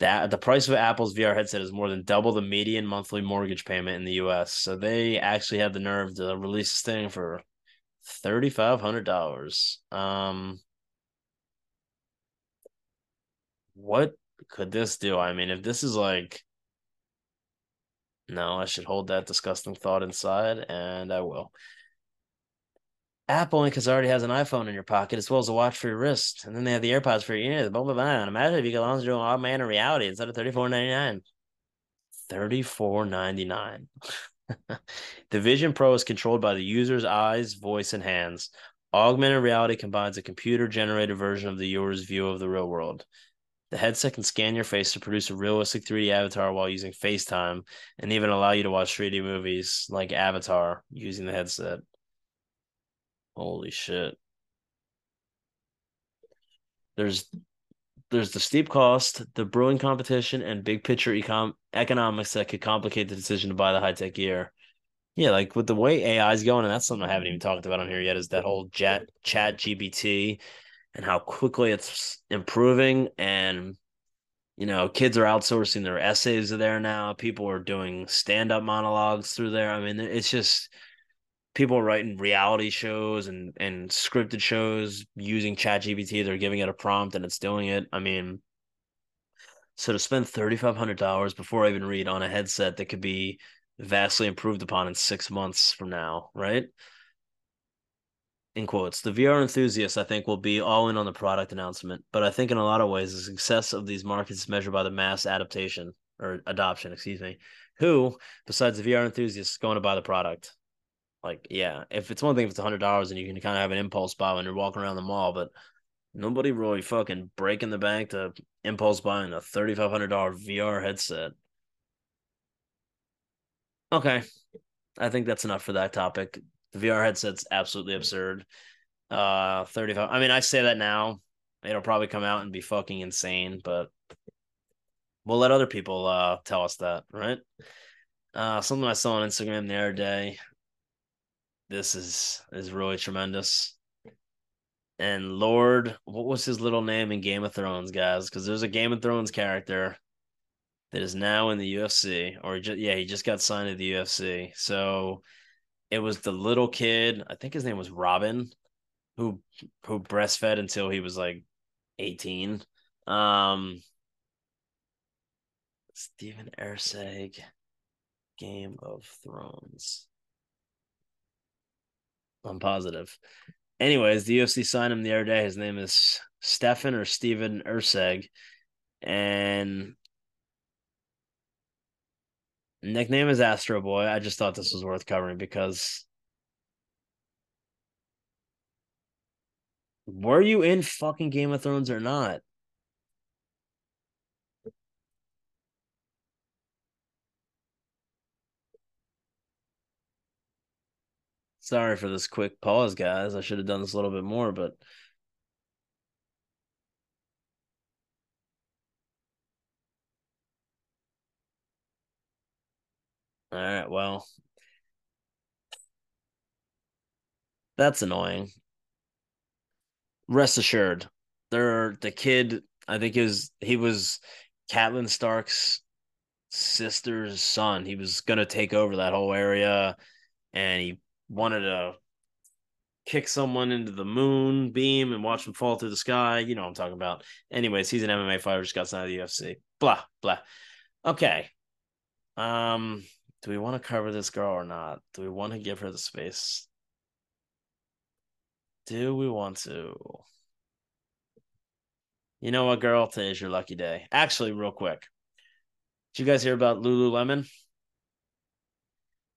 That the price of Apple's VR headset is more than double the median monthly mortgage payment in the U.S. So they actually had the nerve to release this thing for thirty five hundred dollars. Um, what could this do? I mean, if this is like, no, I should hold that disgusting thought inside, and I will. Apple because it already has an iPhone in your pocket as well as a watch for your wrist, and then they have the AirPods for your ears. Blah blah blah. And imagine if you could launch doing augmented reality instead of thirty four ninety nine. Thirty four ninety nine. the Vision Pro is controlled by the user's eyes, voice, and hands. Augmented reality combines a computer generated version of the viewer's view of the real world. The headset can scan your face to produce a realistic 3D avatar while using FaceTime and even allow you to watch 3D movies like Avatar using the headset. Holy shit. There's there's the steep cost, the brewing competition, and big picture econ- economics that could complicate the decision to buy the high tech gear. Yeah, like with the way AI is going, and that's something I haven't even talked about on here yet, is that whole chat chat GPT and how quickly it's improving and you know kids are outsourcing their essays there now people are doing stand-up monologues through there i mean it's just people writing reality shows and and scripted shows using chat gpt they're giving it a prompt and it's doing it i mean so to spend $3500 before i even read on a headset that could be vastly improved upon in six months from now right in quotes. The VR enthusiasts, I think, will be all in on the product announcement, but I think in a lot of ways, the success of these markets is measured by the mass adaptation or adoption, excuse me. Who, besides the VR enthusiasts, is going to buy the product? Like, yeah, if it's one thing if it's hundred dollars and you can kind of have an impulse buy when you're walking around the mall, but nobody really fucking breaking the bank to impulse buying a thirty five hundred dollar VR headset. Okay. I think that's enough for that topic. The VR headset's absolutely absurd. Uh 35. I mean, I say that now. It'll probably come out and be fucking insane, but we'll let other people uh tell us that, right? Uh something I saw on Instagram the other day. This is is really tremendous. And Lord, what was his little name in Game of Thrones, guys? Because there's a Game of Thrones character that is now in the UFC, or just, yeah, he just got signed to the UFC. So it was the little kid. I think his name was Robin, who who breastfed until he was like eighteen. Um, Stephen Erceg, Game of Thrones. I'm positive. Anyways, the UFC signed him the other day. His name is Stefan or Stephen Erceg. And nickname is Astro Boy. I just thought this was worth covering because were you in fucking Game of Thrones or not? Sorry for this quick pause, guys. I should have done this a little bit more, but all right, well, that's annoying. Rest assured, they're the kid. I think is he was Catelyn Stark's sister's son. He was gonna take over that whole area, and he wanted to kick someone into the moon beam and watch them fall through the sky. You know what I'm talking about. Anyways, he's an MMA fighter, just got signed to the UFC. Blah, blah. Okay. Um, do we want to cover this girl or not? Do we want to give her the space? Do we want to? You know what, girl? Today's your lucky day. Actually, real quick. Did you guys hear about Lululemon?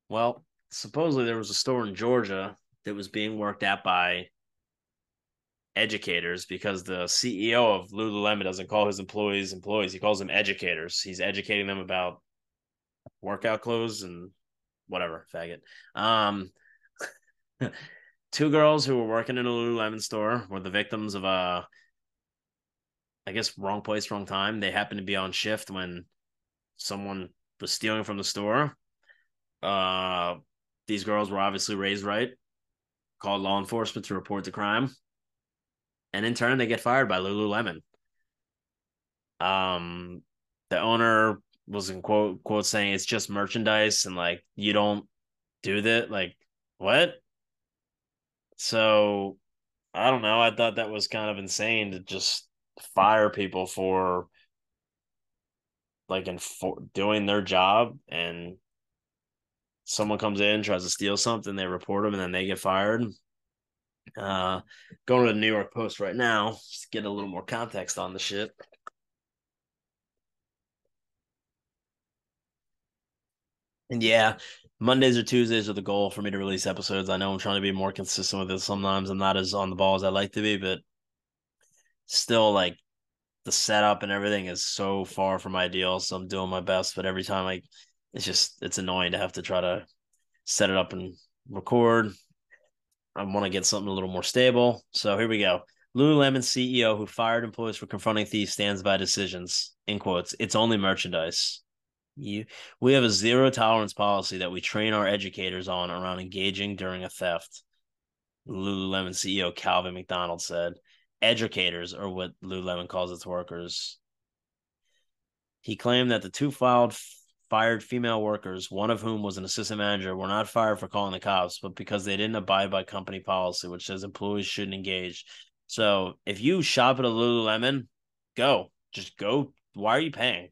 Well, supposedly there was a store in Georgia that was being worked at by educators because the CEO of Lululemon doesn't call his employees employees. He calls them educators. He's educating them about workout clothes and whatever, faggot. Um, two girls who were working in a Lululemon store were the victims of a, I guess, wrong place, wrong time. They happened to be on shift when someone was stealing from the store. Uh, these girls were obviously raised right, called law enforcement to report the crime, and in turn they get fired by Lululemon. Um, the owner was in quote quote saying it's just merchandise and like you don't do that. Like what? So I don't know. I thought that was kind of insane to just fire people for like in for doing their job and someone comes in tries to steal something they report them and then they get fired. Uh going to the new york post right now just get a little more context on the shit. And yeah mondays or tuesdays are the goal for me to release episodes. I know i'm trying to be more consistent with it sometimes. I'm not as on the ball as i like to be but still like the setup and everything is so far from ideal so i'm doing my best. But every time i it's just it's annoying to have to try to set it up and record. I want to get something a little more stable. So here we go. Lululemon CEO who fired employees for confronting thieves stands by decisions. In quotes, it's only merchandise. You, we have a zero tolerance policy that we train our educators on around engaging during a theft. Lululemon CEO Calvin McDonald said, "Educators are what Lululemon calls its workers." He claimed that the two filed fired female workers, one of whom was an assistant manager, were not fired for calling the cops, but because they didn't abide by company policy, which says employees shouldn't engage. So if you shop at a Lululemon, go. Just go. Why are you paying?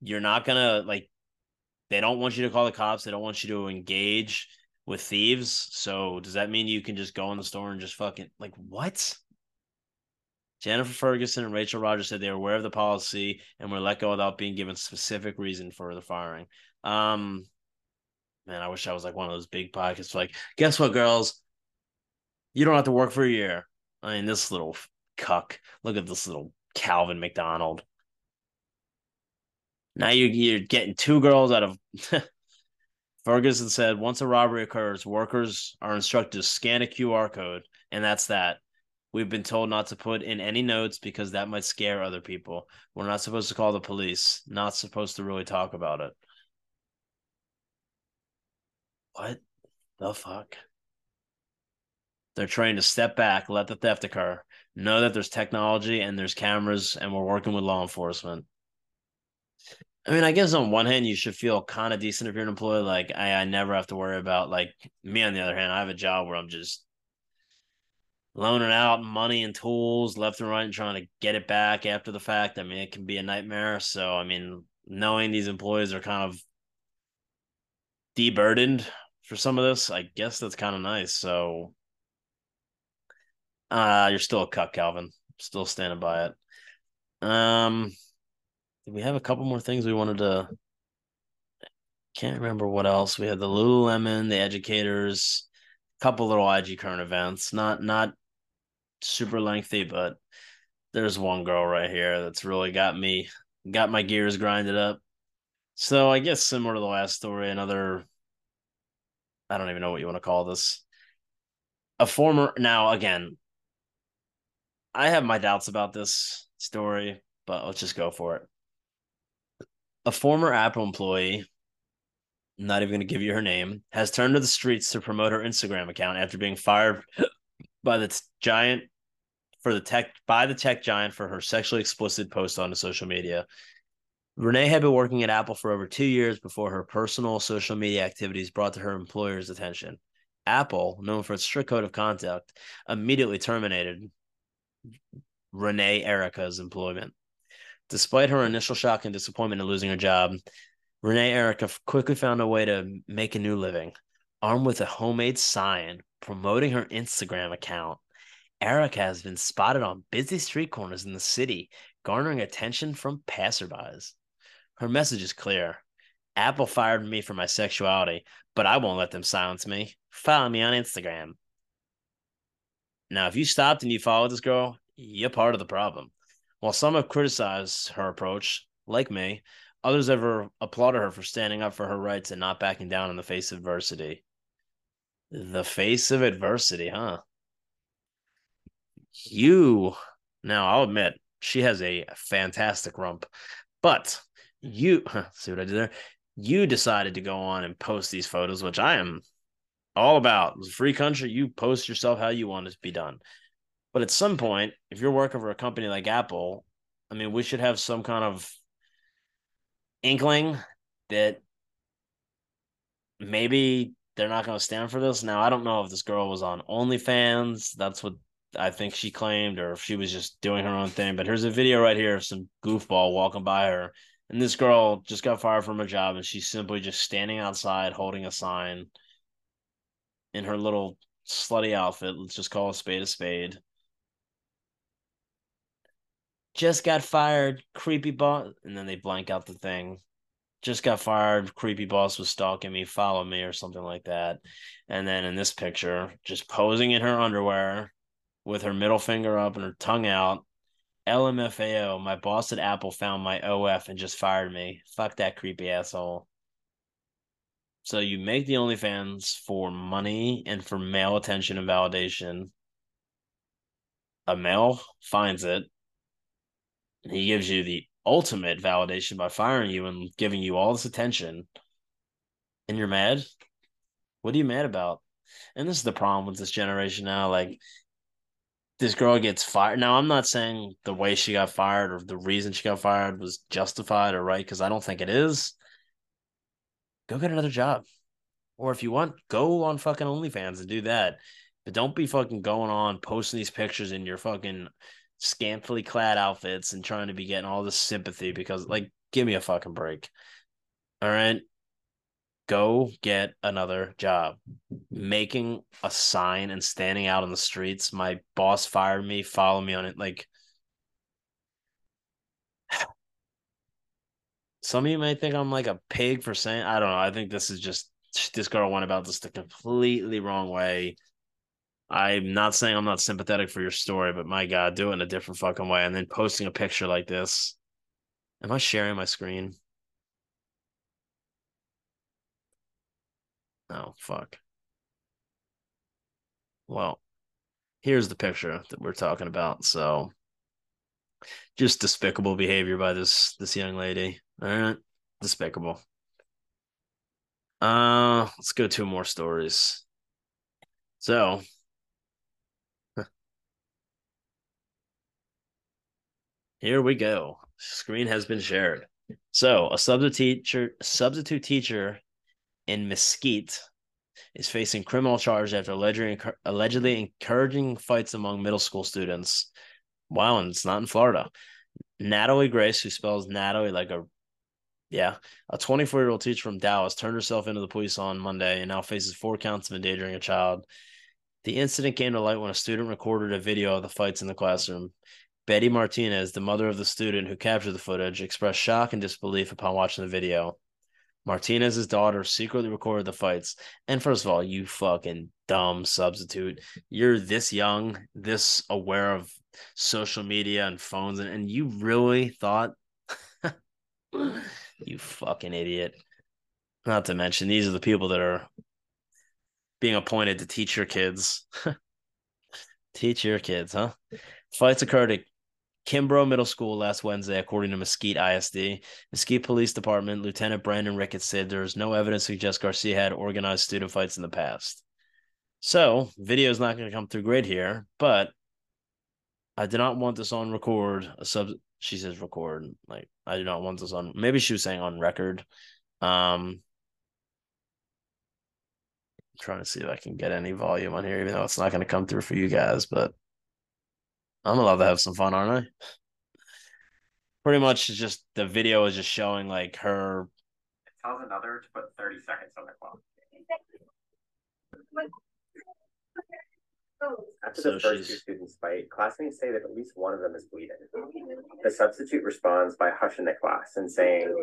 You're not gonna like they don't want you to call the cops, they don't want you to engage with thieves. So does that mean you can just go in the store and just fucking like what? Jennifer Ferguson and Rachel Rogers said they were aware of the policy and were let go without being given specific reason for the firing. Um, man, I wish I was like one of those big podcasts. Like, guess what, girls? You don't have to work for a year. I mean, this little cuck. Look at this little Calvin McDonald. Now you, you're getting two girls out of Ferguson said once a robbery occurs, workers are instructed to scan a QR code, and that's that. We've been told not to put in any notes because that might scare other people. We're not supposed to call the police, not supposed to really talk about it. What the fuck? They're trying to step back, let the theft occur, know that there's technology and there's cameras, and we're working with law enforcement. I mean, I guess on one hand, you should feel kind of decent if you're an employee. Like, I, I never have to worry about, like, me on the other hand, I have a job where I'm just loaning out money and tools left and right and trying to get it back after the fact. I mean, it can be a nightmare. So, I mean, knowing these employees are kind of deburdened for some of this, I guess that's kind of nice. So, uh, you're still a cut, Calvin. Still standing by it. Um, we have a couple more things we wanted to? Can't remember what else. We had the Lululemon, the educators, a couple little IG current events. Not not super lengthy, but there's one girl right here that's really got me got my gears grinded up. So I guess similar to the last story, another I don't even know what you want to call this. A former now again, I have my doubts about this story, but let's just go for it a former Apple employee, not even going to give you her name, has turned to the streets to promote her Instagram account after being fired by the giant for the tech by the tech giant for her sexually explicit post on social media. Renee had been working at Apple for over two years before her personal social media activities brought to her employer's attention. Apple, known for its strict code of conduct, immediately terminated Renee Erica's employment. Despite her initial shock and disappointment in losing her job, Renee Erica quickly found a way to make a new living. Armed with a homemade sign promoting her Instagram account, Erica has been spotted on busy street corners in the city, garnering attention from passerbys. Her message is clear Apple fired me for my sexuality, but I won't let them silence me. Follow me on Instagram. Now, if you stopped and you followed this girl, you're part of the problem. While some have criticized her approach, like me, others have applauded her for standing up for her rights and not backing down in the face of adversity. The face of adversity, huh? You, now I'll admit, she has a fantastic rump, but you, see what I did there? You decided to go on and post these photos, which I am all about. A free country. You post yourself how you want it to be done. But at some point, if you're working for a company like Apple, I mean, we should have some kind of inkling that maybe they're not going to stand for this. Now, I don't know if this girl was on OnlyFans. That's what I think she claimed, or if she was just doing her own thing. But here's a video right here of some goofball walking by her. And this girl just got fired from her job, and she's simply just standing outside holding a sign in her little slutty outfit. Let's just call a spade a spade just got fired, creepy boss, and then they blank out the thing. Just got fired, creepy boss was stalking me, follow me, or something like that. And then in this picture, just posing in her underwear with her middle finger up and her tongue out. LMFAO, my boss at Apple found my OF and just fired me. Fuck that creepy asshole. So you make the OnlyFans for money and for male attention and validation. A male finds it, he gives you the ultimate validation by firing you and giving you all this attention. And you're mad? What are you mad about? And this is the problem with this generation now. Like, this girl gets fired. Now, I'm not saying the way she got fired or the reason she got fired was justified or right, because I don't think it is. Go get another job. Or if you want, go on fucking OnlyFans and do that. But don't be fucking going on posting these pictures in your fucking scantily clad outfits and trying to be getting all this sympathy because like give me a fucking break. All right. Go get another job. Making a sign and standing out on the streets. My boss fired me, follow me on it. Like some of you may think I'm like a pig for saying I don't know. I think this is just this girl went about this the completely wrong way. I'm not saying I'm not sympathetic for your story, but my God, do it in a different fucking way. And then posting a picture like this. Am I sharing my screen? Oh fuck. Well, here's the picture that we're talking about. So just despicable behavior by this this young lady. All right. Despicable. Uh let's go two more stories. So here we go. Screen has been shared. So a substitute teacher substitute teacher in Mesquite is facing criminal charge after allegedly, allegedly encouraging fights among middle school students. Wow, and it's not in Florida. Natalie Grace, who spells Natalie like a yeah, a 24 year old teacher from Dallas turned herself into the police on Monday and now faces four counts of endangering a child. The incident came to light when a student recorded a video of the fights in the classroom. Betty Martinez, the mother of the student who captured the footage, expressed shock and disbelief upon watching the video. Martinez's daughter secretly recorded the fights. And first of all, you fucking dumb substitute. You're this young, this aware of social media and phones, and, and you really thought you fucking idiot. Not to mention, these are the people that are being appointed to teach your kids. teach your kids, huh? Fights occurred at Kimbrough Middle School last Wednesday, according to Mesquite ISD. Mesquite Police Department Lieutenant Brandon Ricketts said there is no evidence to suggest Garcia had organized student fights in the past. So, video is not going to come through great here, but I did not want this on record. A sub, she says record. Like I do not want this on. Maybe she was saying on record. Um, I'm trying to see if I can get any volume on here, even though it's not going to come through for you guys, but I'm allowed to have some fun, aren't I? Pretty much, just the video is just showing like her. It tells another to put 30 seconds on the clock. After so the first she's... two students fight, classmates say that at least one of them is bleeding. The substitute responds by hushing the class and saying,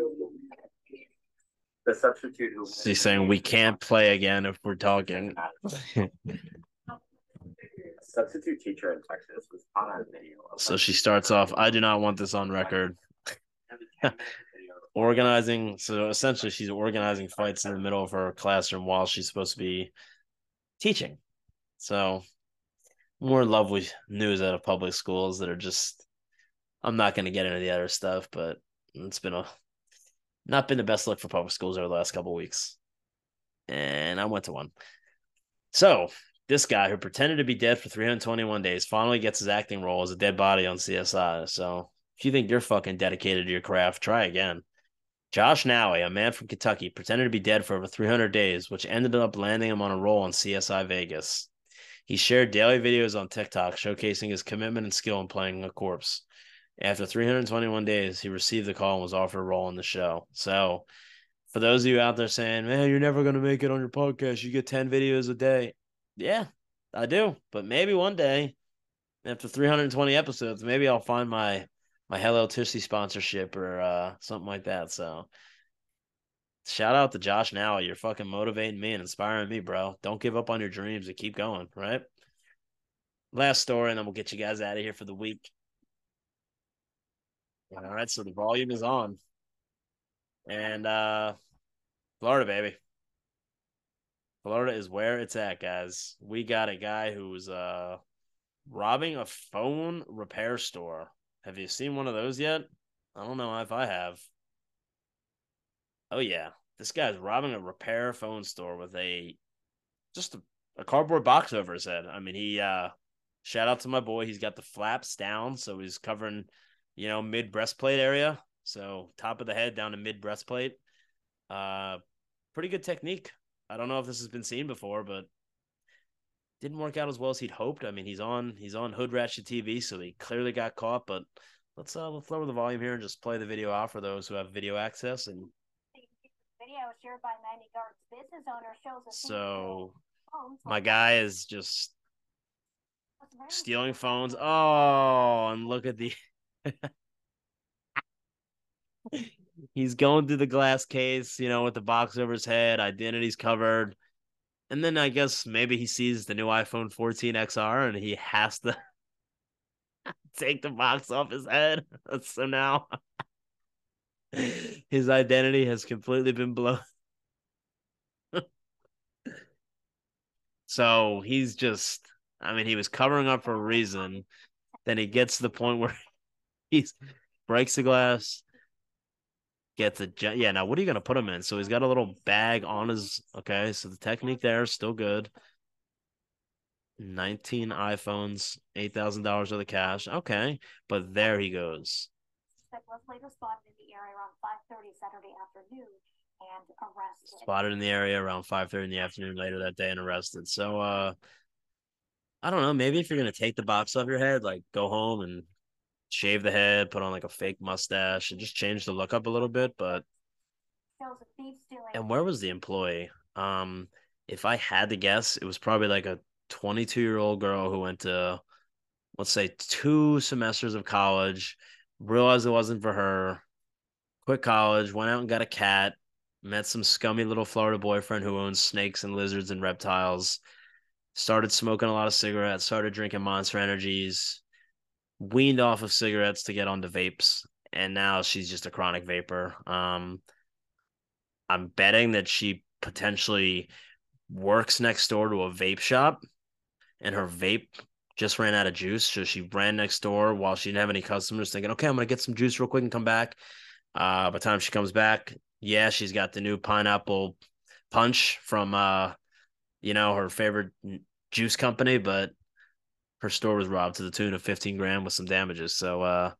"The substitute who." She's saying we can't play again if we're talking. substitute teacher in Texas was on video. So she starts off, I do not want this on record. organizing, so essentially she's organizing fights in the middle of her classroom while she's supposed to be teaching. So more lovely news out of public schools that are just I'm not going to get into the other stuff, but it's been a not been the best look for public schools over the last couple weeks. And I went to one. So this guy who pretended to be dead for 321 days finally gets his acting role as a dead body on CSI. So if you think you're fucking dedicated to your craft, try again. Josh Nally, a man from Kentucky, pretended to be dead for over 300 days, which ended up landing him on a role on CSI Vegas. He shared daily videos on TikTok showcasing his commitment and skill in playing a corpse. After 321 days, he received the call and was offered a role in the show. So, for those of you out there saying, man, you're never going to make it on your podcast, you get 10 videos a day. Yeah, I do. But maybe one day, after 320 episodes, maybe I'll find my my Hello Tushy sponsorship or uh, something like that. So shout out to Josh now. You're fucking motivating me and inspiring me, bro. Don't give up on your dreams and keep going, right? Last story, and then we'll get you guys out of here for the week. All right, so the volume is on. And uh Florida, baby. Florida is where it's at, guys. We got a guy who's uh robbing a phone repair store. Have you seen one of those yet? I don't know if I have. Oh yeah, this guy's robbing a repair phone store with a just a, a cardboard box over his head. I mean, he uh shout out to my boy. He's got the flaps down, so he's covering, you know, mid breastplate area. So top of the head down to mid breastplate. Uh pretty good technique. I don't know if this has been seen before, but didn't work out as well as he'd hoped. I mean, he's on he's on Hood Ratchet TV, so he clearly got caught. But let's uh let's lower the volume here and just play the video out for those who have video access. And video shared by Mandy Gart's business owner shows so my guy is just stealing phones. Oh, and look at the. he's going through the glass case, you know, with the box over his head, identity's covered. And then I guess maybe he sees the new iPhone 14 XR and he has to take the box off his head. So now his identity has completely been blown. So he's just, I mean, he was covering up for a reason. Then he gets to the point where he breaks the glass, gets a yeah. Now, what are you gonna put him in? So he's got a little bag on his. Okay, so the technique there is still good. 19 iPhones, $8,000 of the cash. Okay. But there he goes. Was later spotted in the area around 5:30 Saturday afternoon and arrested. Spotted in the area around 5:30 in the afternoon later that day and arrested. So uh I don't know, maybe if you're going to take the box off your head, like go home and shave the head, put on like a fake mustache and just change the look up a little bit, but and where was the employee? Um if I had to guess, it was probably like a 22 year old girl who went to, let's say, two semesters of college, realized it wasn't for her, quit college, went out and got a cat, met some scummy little Florida boyfriend who owns snakes and lizards and reptiles, started smoking a lot of cigarettes, started drinking monster energies, weaned off of cigarettes to get onto vapes. And now she's just a chronic vapor. Um, I'm betting that she potentially works next door to a vape shop and her vape just ran out of juice. So she ran next door while she didn't have any customers, thinking, okay, I'm gonna get some juice real quick and come back. Uh, by the time she comes back, yeah, she's got the new pineapple punch from uh, you know, her favorite juice company, but her store was robbed to the tune of 15 grand with some damages. So uh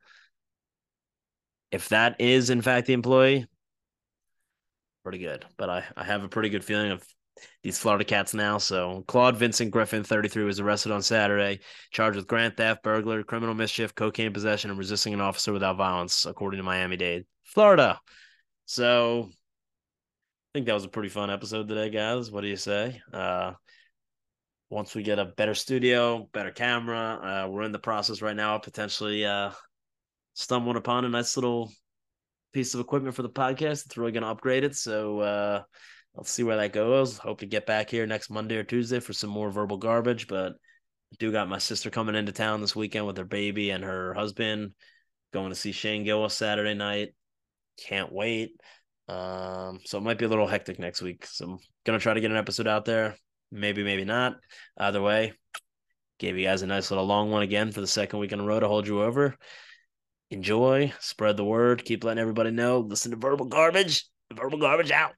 if that is in fact the employee, pretty good. But I, I have a pretty good feeling of these Florida cats now. So Claude Vincent Griffin, 33, was arrested on Saturday, charged with grand theft, burglary, criminal mischief, cocaine possession, and resisting an officer without violence, according to Miami Dade, Florida. So I think that was a pretty fun episode today, guys. What do you say? Uh, once we get a better studio, better camera, uh, we're in the process right now of potentially uh, stumbling upon a nice little piece of equipment for the podcast. It's really going to upgrade it. So uh, let's see where that goes. Hope to get back here next Monday or Tuesday for some more verbal garbage. But I do got my sister coming into town this weekend with her baby and her husband. Going to see Shane Gillis Saturday night. Can't wait. Um, so it might be a little hectic next week. So I'm gonna try to get an episode out there. Maybe, maybe not. Either way, gave you guys a nice little long one again for the second week in a row to hold you over. Enjoy, spread the word, keep letting everybody know. Listen to verbal garbage. Verbal garbage out.